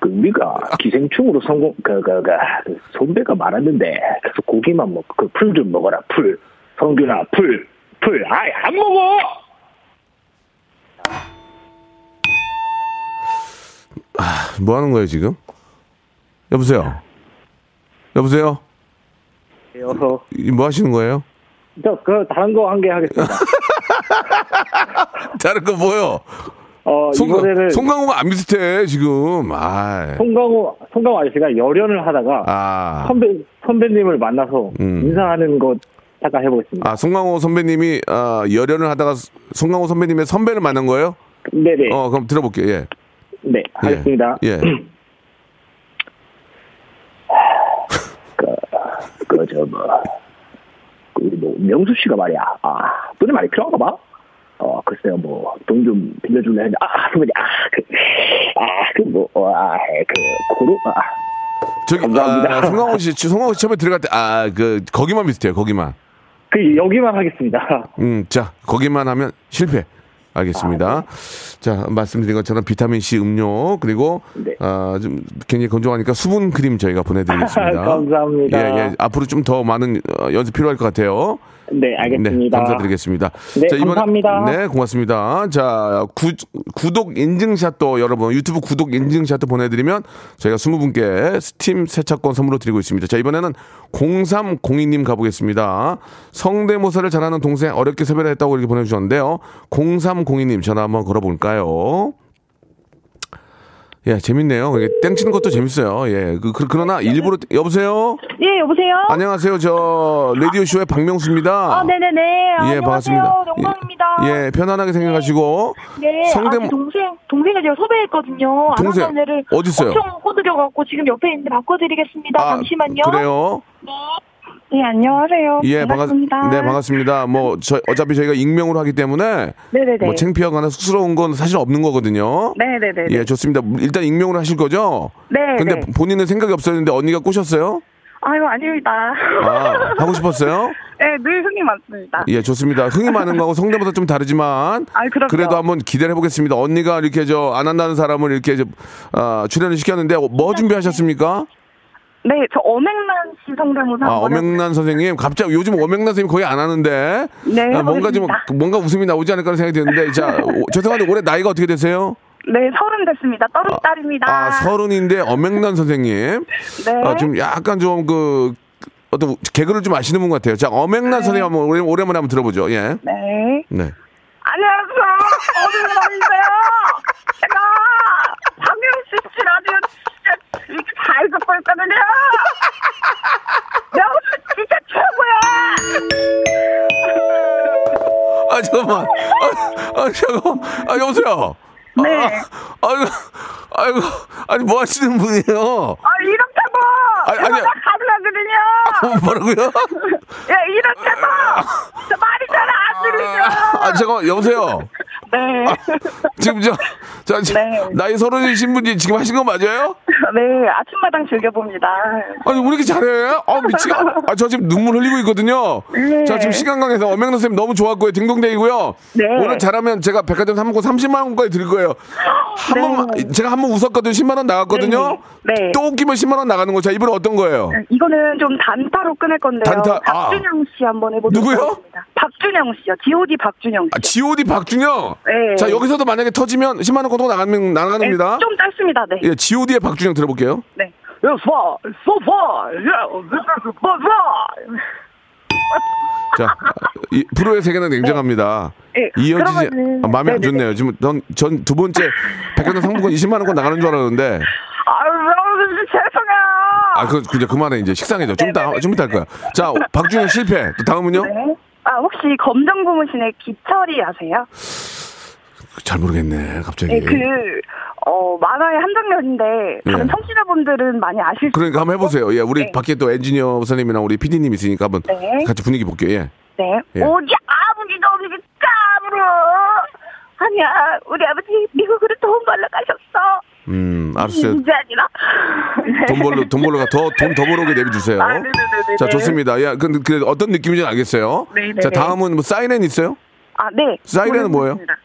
그 우리가 기생충으로 성공 그, 그, 그, 그 선배가 말았는데 계속 고기만 먹고 그풀 좀 먹어라 풀 성균아 풀 풀 아이 안 먹어 뭐 하는 거예요, 지금? 여보세요? 여보세요? 이- 뭐 하시는 거예요? 저 그 다른 거 한 개 하겠습니다 다른 거 뭐요? 어 송강, 이번에는 송강호가 안 비슷해, 지금. 아. 송강호 송강호 아저씨가 열연을 하다가 아. 선배 선배님을 만나서 음. 인사하는 거 잠깐 해보겠습니다 아, 송강호 선배님이, 아, 열연을 하다가 송강호 선배님의 선배를 만난 거예요? 네네 어, 그럼 들어볼게요, 예. 네 하겠습니다 예. 그저 뭐, 그 뭐 명수 씨가 말이야. 아, 돈이 많이 필요한가 봐. 어, 글쎄요, 뭐, 돈 좀 빌려줄래 했는데, 아, 선배님, 아, 그, 아, 그, 뭐, 어, 아, 그, 고로, 아, 저기, 감사합니다. 아, 송강호 씨, 송강호 씨 처음에 들어갈 때, 아, 그, 거기만 비슷해요, 거기만. 그, 여기만 하겠습니다. 음, 자, 거기만 하면 실패. 알겠습니다. 자, 말씀드린 것처럼 비타민 C 음료 그리고 네. 아, 좀 굉장히 건조하니까 수분 크림 저희가 보내드리겠습니다. 감사합니다. 예, 예. 앞으로 좀 더 많은 어, 연습 필요할 것 같아요. 네, 알겠습니다. 네, 감사드리겠습니다. 네, 감사합니다. 네, 고맙습니다. 자, 구, 구독 인증샷도 여러분 유튜브 구독 인증샷도 보내드리면 저희가 20분께 스팀 세차권 선물로 드리고 있습니다. 자, 이번에는 0302님 가보겠습니다. 성대모사를 잘하는 동생 어렵게 섭외를 했다고 이렇게 보내주셨는데요. 0302님 전화 한번 걸어볼까요? 예, 재밌네요. 땡치는 것도 재밌어요. 예, 그, 그, 그러나 일부러, 여보세요? 예, 여보세요? 안녕하세요. 저, 라디오 쇼의 박명수입니다. 아, 네 네 네. 예, 안녕하세요. 반갑습니다. 영광입니다. 예, 편안하게 생각하시고. 네, 성대, 아, 제 동생, 동생을 제가 섭외했거든요. 동생, 애를 어디 있어요? 엄청 꼬드겨갖고 지금 옆에 있는데 바꿔 드리겠습니다. 아, 잠시만요. 그래요? 네, 안녕하세요. 예, 반갑, 반갑습니다. 네, 반갑습니다. 뭐, 저, 어차피 저희가 익명으로 하기 때문에. 네네네. 뭐, 창피하거나 쑥스러운 건 사실 없는 거거든요. 네네네. 예, 좋습니다. 일단 익명으로 하실 거죠? 네. 근데 네. 본인은 생각이 없었는데 언니가 꼬셨어요? 아유, 아닙니다. 아, 하고 싶었어요? 네, 늘 흥이 많습니다. 예, 좋습니다. 흥이 많은 거하고 성대보다 좀 다르지만. 아이, 그럼요. 그래도 한번 기대를 해보겠습니다. 언니가 이렇게 저, 안 한다는 사람을 이렇게 저, 아, 출연을 시켰는데 뭐 준비하셨습니까? 네, 저 어맹란 씨 성대모사. 아, 어맹란 선생님. 갑자기 요즘 어맹란 선생님 거의 안 하는데. 네, 아, 뭔가 좀. 뭔가 웃음이 나오지 않을까 생각이 드는데. 자, 오, 죄송한데 올해 나이가 어떻게 되세요? 네, 서른 됐습니다. 떠른 딸입니다. 아, 서른인데 어맹란 선생님. 네. 아, 좀 약간 좀 그, 어떤 개그를 좀 아시는 분 같아요. 자, 어맹란 선생님 한번 오래, 오랜만에 한번 들어보죠. 예. 네. 네. 안녕하세요. 어맹란인데요. 제가 박명수 씨 라디오 이렇게 잘 듣고 있거든요. 명수 진짜 최고야. 아, 잠깐만. 아, 아 잠깐만. 아, 여보세요. 네. 아, 아이고, 아이고, 아니, 뭐 하시는 분이에요? 아, 이렇다고. 아니, 제가 아니. 다 가능하거든요. 뭐라고요? 예, 이렇다고. 저 말이 잘 안 들리죠. 아, 잠깐 여보세요. 네. 지금 저, 저, 저 네. 나이 서른이신 분이 지금 하신 거 맞아요? 네, 아침마당 즐겨봅니다. 아니, 왜 이렇게 잘해? 아, 미치가. 아, 저 지금 눈물 흘리고 있거든요. 네. 자, 지금 시간강에서 엄명란 선생님 너무 좋았고요. 딩동댕이고요. 네. 오늘 잘하면 제가 백화점 상품권 30만원까지 드릴 거예요. 한 번만, 제가 한 번 웃었거든요. 10만원 나갔거든요. 네. 네. 또 웃기면 10만원 나가는 거. 자, 이번에 어떤 거예요? 이거는 좀 단타로 끊을 건데요. 단타, 아. 박준영 씨 한번 해보도록 누구요? 하겠습니다. 박준영 씨요. G.O.D. 박준영 씨. 아, GOD 박준영? 네. 자, 여기서도 만약에 터지면 10만원 정도 나가는, 나갑니다. 네, 좀 짧습니다. 네. 예, GOD의 박준영 들어볼게요. 네. 소파, 소파, 자, 이 프로의 세계는 냉정합니다. 네, 이어지지 그러면은- 아, 마음에 안 네네네. 좋네요. 지금 전 두 번째 백화점 상품권 20만 원권 나가는 줄 알았는데 아유, 씨 죄송해요. 아, 그 이제 그만해 이제 식상해져. 좀 이따 좀 이따 할 거야. 자, 박준영 실패. 또 다음은요? 네. 아, 혹시 검정 고무신의 기철이 아세요? 잘 모르겠네. 갑자기. 네, 그, 어, 만화의 한 장면인데, 다른 예. 청취자분들은 많이 아실 수 그러니까 한번 해보세요. 예, 우리 네. 밖에 또 엔지니어 선생님이랑 우리 PD님 있으니까 한번 네. 같이 분위기 볼게요. 예. 네. 예. 오지 아버지도 우리 까불어. 아니야, 우리 아버지 미국으로 돈 벌러 가셨어. 음, 알았어요. 아니라. 돈 벌러 돈 벌러가 더 돈 더 벌어오게 내비두세요. 아, 네네네네. 자, 좋습니다. 야, 그, 그 어떤 느낌인지 알겠어요. 네네네. 자, 다음은 뭐 사이렌 있어요? 아, 네. 사이렌은 뭐예요? 보내드립니다.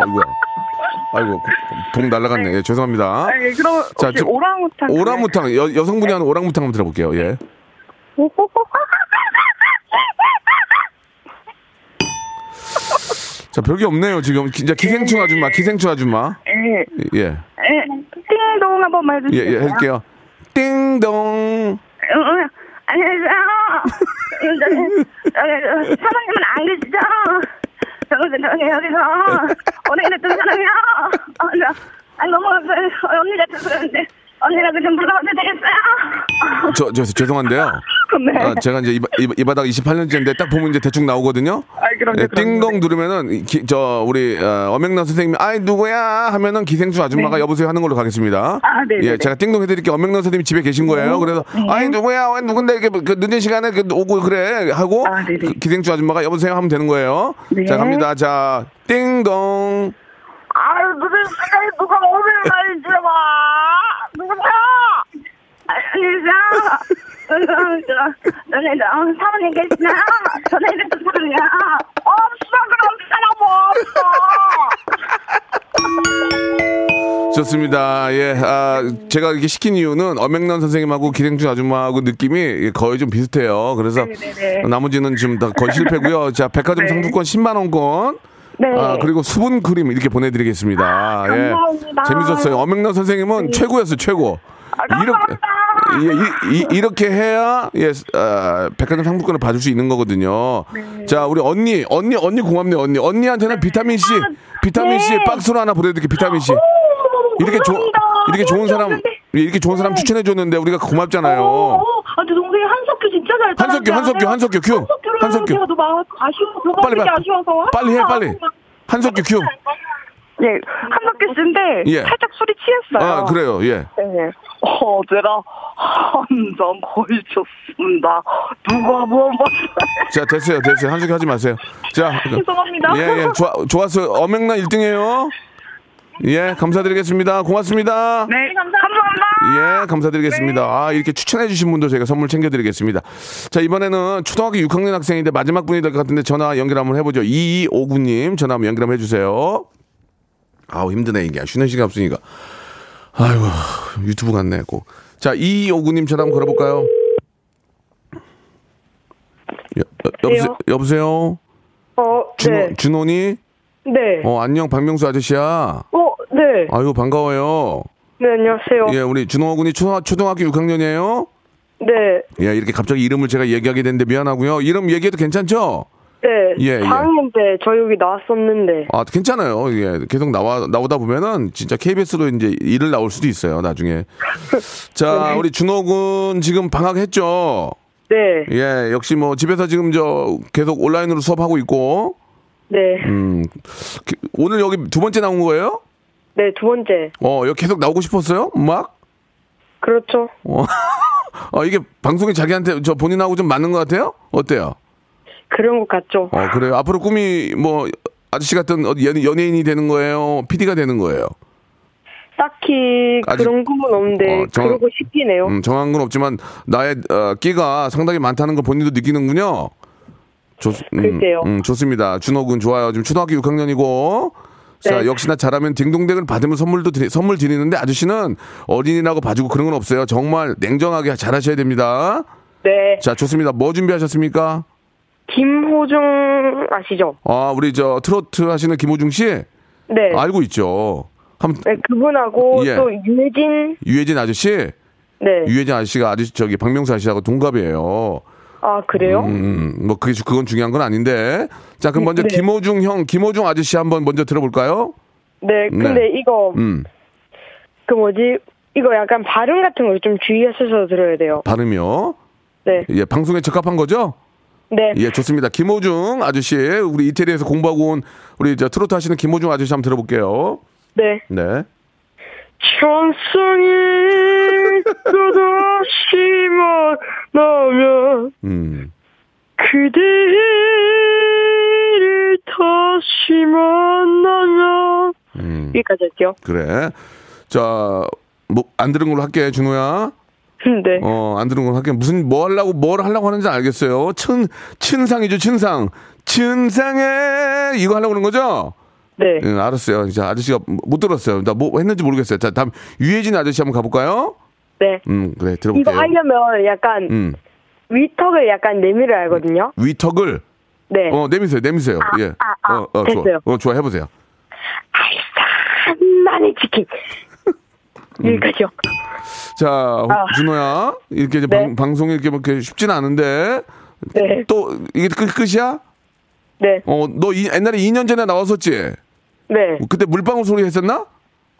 아이고야. 아이고, 봉 날라갔네. 예, 죄송합니다. 아, 예, 그럼 자, 좀- 오랑우탄. 오랑우탕 여, 여성분이 하는 오랑우탕 한번 들어볼게요. 예. 자 별게 없네요 지금 진짜 기생충 아줌마 기생충 아줌마 예. 예 예. 띵동 한 번만 예, 해주세요. 예, 할게요 띵동 응, 응. 안녕하세요. 사장님은 안 계시죠? 저기, 저기, 여기서 오늘 일했던 사람이요. 어, 저, 아, 너무, 그, 언니가 죄송한데, 언니라고 좀 불러도 되겠어요? 저, 저 죄송한데요 네. 아, 제가 이제 이, 바- 이, 이 바닥 28년째인데 딱 보면 이제 대충 나오거든요 아, 그럼요, 예. 띵동 누르면은 이 기- 저 우리 어, 엄명란 선생님이 아이 누구야 하면은 기생충 아줌마가 여보세요 하는 걸로 가겠습니다. 네. 아, 네네네. 예, 제가 띵동 해드릴게요. 엄명란 선생님이 집에 계신 거예요. 그래서 네. 아이 누구야, 왜 누군데 이렇게 그 늦은 시간에 그 오고 그래 하고 아. 그 기생충 아줌마가 여보세요 하면 되는 거예요. 네. 자 갑니다. 자 띵동. 아유, 시간에 누가 오늘 말인지 봐. 사모님. 없어, 사람 없어. 좋습니다. 예, 아, 제가 이렇게 시킨 이유는 엄명란 선생님하고 기생충 아줌마하고 느낌이 거의 좀 비슷해요. 그래서 네네네. 나머지는 지금 다 거의 실패고요. 자, 백화점 네. 상품권 10만 원권. 네. 아, 그리고 수분 크림 이렇게 보내드리겠습니다. 예. 감사합니다. 재밌었어요. 엄명란 선생님은 최고였어요, 최고. 이렇게, 예, 이, 렇게 해야, 예, 아, 백화점 상품권을 받을 수 있는 거거든요. 자, 우리 언니, 언니, 언니 고맙네요, 언니. 언니한테는 비타민C, 비타민C 네. 박스로 하나 보내드릴게요, 비타민C. 이렇게 좋 감사합니다. 이렇게 좋은 사람. 예, 이렇게 좋은 사람 추천해 줬는데 우리가 고맙잖아요. 어, 아, 저 동생이 한석규. 한석규, 한석규, 한석규 큐. 한석규. 제가 너무 아쉬워. 빨리 빨리 빨리 아쉬워서. 빨리 해 빨리. 한석규 큐. 예, 한석규 씨인데 예. 살짝 술이 취했어요. 아 그래요. 예. 네. 어, 제가 한잔 걸쳤습니다. 누가 뭐 봤어요? 자 됐어요 됐어요 한석규 하지 마세요. 자. 죄송합니다. 예 예 좋아 좋았어요. 엄명란 1등이에요. 예 감사드리겠습니다. 고맙습니다. 네, 감사합니다. 예, 감사드리겠습니다. 아, 이렇게 추천해주신 분도 저희가 선물 챙겨드리겠습니다. 자, 이번에는 초등학교 6학년 학생인데 마지막 분이 될 것 같은데 전화 연결 한번 해보죠. 2259님 전화 한번 연결 한번 해주세요. 아우, 힘드네, 이게. 쉬는 시간 없으니까. 아이고, 유튜브 같네, 꼭. 자, 이오구님 전화 한번 걸어볼까요? 여, 여, 여보세요? 여보세요? 어, 준호, 네. 준호니? 네. 어, 안녕, 박명수 아저씨야. 어, 네. 아유, 반가워요. 네, 안녕하세요. 예, 우리 준호 군이 초등, 초등학교 6학년이에요? 네. 예, 이렇게 갑자기 이름을 제가 얘기하게 됐는데 미안하고요. 이름 얘기해도 괜찮죠? 네. 예, 예. 4학년 때저 여기 나왔었는데. 아, 괜찮아요. 예, 계속 나와, 나오다 보면은 진짜 KBS로 이제 일을 나올 수도 있어요, 나중에. 자, 우리 준호 군 지금 방학했죠? 네. 예, 역시 뭐 집에서 지금 저 계속 온라인으로 수업하고 있고, 네. 음, 기- 오늘 여기 두 번째 나온 거예요? 네, 두 번째. 어, 여기 계속 나오고 싶었어요? 막? 그렇죠. 어, 어, 이게 방송이 자기한테 저 본인하고 좀 맞는 것 같아요? 어때요? 그런 것 같죠. 어, 그래요. 앞으로 꿈이 뭐 아저씨 같은 어디 연- 연예인이 되는 거예요? PD가 되는 거예요? 딱히 아직- 그런 꿈은 없는데 어, 정- 그러고 싶긴 해요. 음, 정한 건 없지만 나의 어, 끼가 상당히 많다는 걸 본인도 느끼는군요. 좋, 음, 글쎄요. 음, 좋습니다. 준호 군 좋아요. 지금 초등학교 6학년이고. 자, 네. 역시나 잘하면 딩동댕을 받으면 선물도 드리, 선물 드리는데 아저씨는 어린이라고 봐주고 그런 건 없어요. 정말 냉정하게 잘하셔야 됩니다. 네. 자, 좋습니다. 뭐 준비하셨습니까? 김호중 아시죠? 아, 우리 저 트로트 하시는 김호중 씨? 네. 알고 있죠. 한 네, 그분하고 예. 또 유해진 유해진 아저씨? 네. 유해진 아저씨가 아저씨 저기 박명수 아저씨하고 동갑이에요. 아, 그래요? 음, 뭐 그게 주- 그건 중요한 건 아닌데. 자, 그럼 먼저 네. 김호중 형, 김호중 아저씨 한번 먼저 들어볼까요? 네. 근데 네. 이거 음, 그 뭐지? 이거 약간 발음 같은 걸 좀 주의하셔서 들어야 돼요. 발음이요. 네. 예, 방송에 적합한 거죠? 네. 예, 좋습니다. 김호중 아저씨, 우리 이태리에서 공부하고 온 우리 저 트로트 하시는 김호중 아저씨 한번 들어볼게요. 네. 네. 천성이 또다시 만나면 음. 그대를 다시 만나면 음. 여기까지 할게요. 그래. 자, 뭐 안 들은 걸로 할게, 준호야. 네. 어, 안 들은 걸로 할게. 무슨 뭐 하려고 뭘 하려고 하는지 알겠어요. 춘 춘상이죠, 춘상. 춘상에 이거 하려고 그러는 거죠? 네. 응, 알았어요. 자, 아저씨가 못 들었어요. 나 뭐 했는지 모르겠어요. 자, 다음 유해진 아저씨 한번 가볼까요? 네. 음, 그래 이거 들어볼게요. 하려면 약간 음, 위턱을 약간 내밀어야 하거든요. 위턱을 네. 어 내미세요, 내미세요. 예. 아, 아, 어, 어, 됐어요. 좋아. 어, 좋아 해보세요. 많이 치킨. 여기까지요. 자, 아. 준호야, 이렇게 이제 네. 방, 방송이 이렇게 뭐 이렇게 쉽지는 않은데 네. 또 이게 끝 끝이야? 네. 어, 너 이, 옛날에 2년 전에 나왔었지? 네. 그때 물방울 소리 했었나?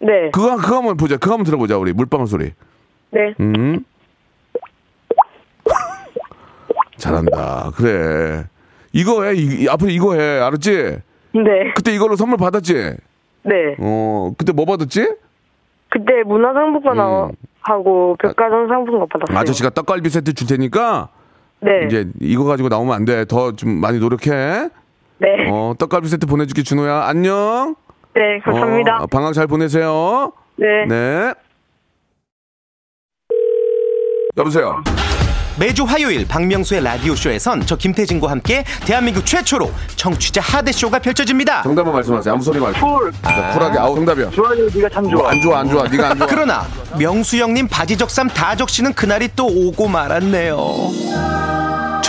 네. 그거 그거 한번 보자. 그거 한번 들어보자. 우리 물방울 소리. 네. 음. 잘한다. 그래. 이거 해. 이, 이- 앞으로 이거 해. 알았지? 네. 그때 이걸로 선물 받았지? 네. 어, 그때 뭐 받았지? 그때 문화상품권 음. 하고 백화점 상품권 받았어요. 아저씨가 떡갈비 세트 줄 테니까 네. 이제 이거 가지고 나오면 안 돼. 더 좀 많이 노력해. 네. 어, 떡갈비 세트 보내줄게, 준호야. 안녕. 네. 감사합니다. 어, 방학 잘 보내세요. 네. 네. 여보세요. 매주 화요일 박명수의 라디오쇼에선 저 김태진과 함께 대한민국 최초로 청취자 하대쇼가 펼쳐집니다. 정답만 말씀하세요. 아무 소리 말고. Cool. Cool하게. 아우, 정답이야. 좋아요, 네가 참 좋아. 안 좋아, 안 좋아. 네가 안 좋아. 그러나 명수 형님 바지 적삼 다 적시는 그날이 또 오고 말았네요.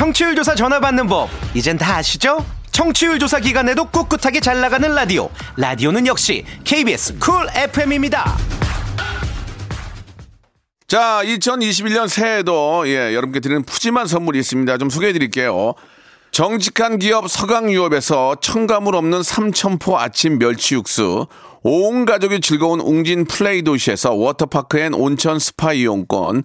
청취율 조사 전화 받는 법 이젠 다 아시죠? 청취율 조사 기간에도 꿋꿋하게 잘 나가는 라디오 라디오는 역시 KBS Cool FM입니다. 자, 2021년 새해에도 예, 여러분께 드리는 푸짐한 선물이 있습니다. 좀 소개해 드릴게요. 정직한 기업 서강유업에서 첨가물 없는 삼천포 아침 멸치 육수, 온 가족이 즐거운 웅진 플레이도시에서 워터파크 and 온천 스파 이용권,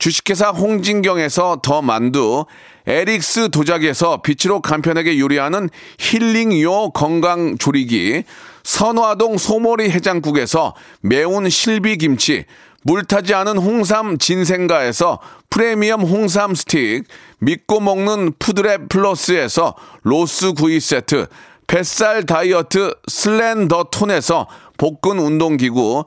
주식회사 홍진경에서 더 만두, 에릭스 도자기에서 빛으로 간편하게 요리하는 힐링요 건강 조리기, 선화동 소머리 해장국에서 매운 실비김치, 물타지 않은 홍삼 진생가에서 프리미엄 홍삼 스틱, 믿고 먹는 Food Lab Plus에서 로스 구이 세트, 뱃살 다이어트 Slendertone에서 복근 운동기구,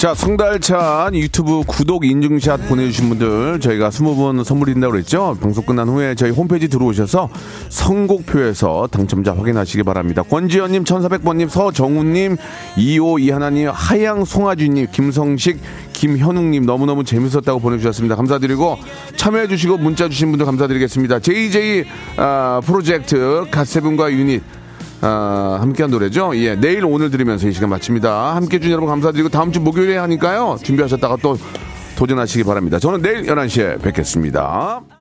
자, 성달찬 유튜브 구독 인증샷 보내주신 분들 저희가 20분 선물 드린다고 그랬죠? 방송 끝난 후에 저희 홈페이지 들어오셔서 선곡표에서 당첨자 확인하시기 바랍니다. 권지현님, 1400번님, 서정훈님, 25 이하나님, 하양 송아주님, 김성식, 김현웅님 너무너무 재밌었다고 보내주셨습니다. 감사드리고 참여해주시고 문자 주신 분들 감사드리겠습니다. JJ 아, 프로젝트 갓세븐과 유닛 아, 함께한 노래죠. 예, 내일 오늘 들으면서 이 시간 마칩니다. 함께 해준 여러분 감사드리고 다음 주 목요일에 하니까요. 준비하셨다가 또 도전하시기 바랍니다. 저는 내일 11시에 뵙겠습니다.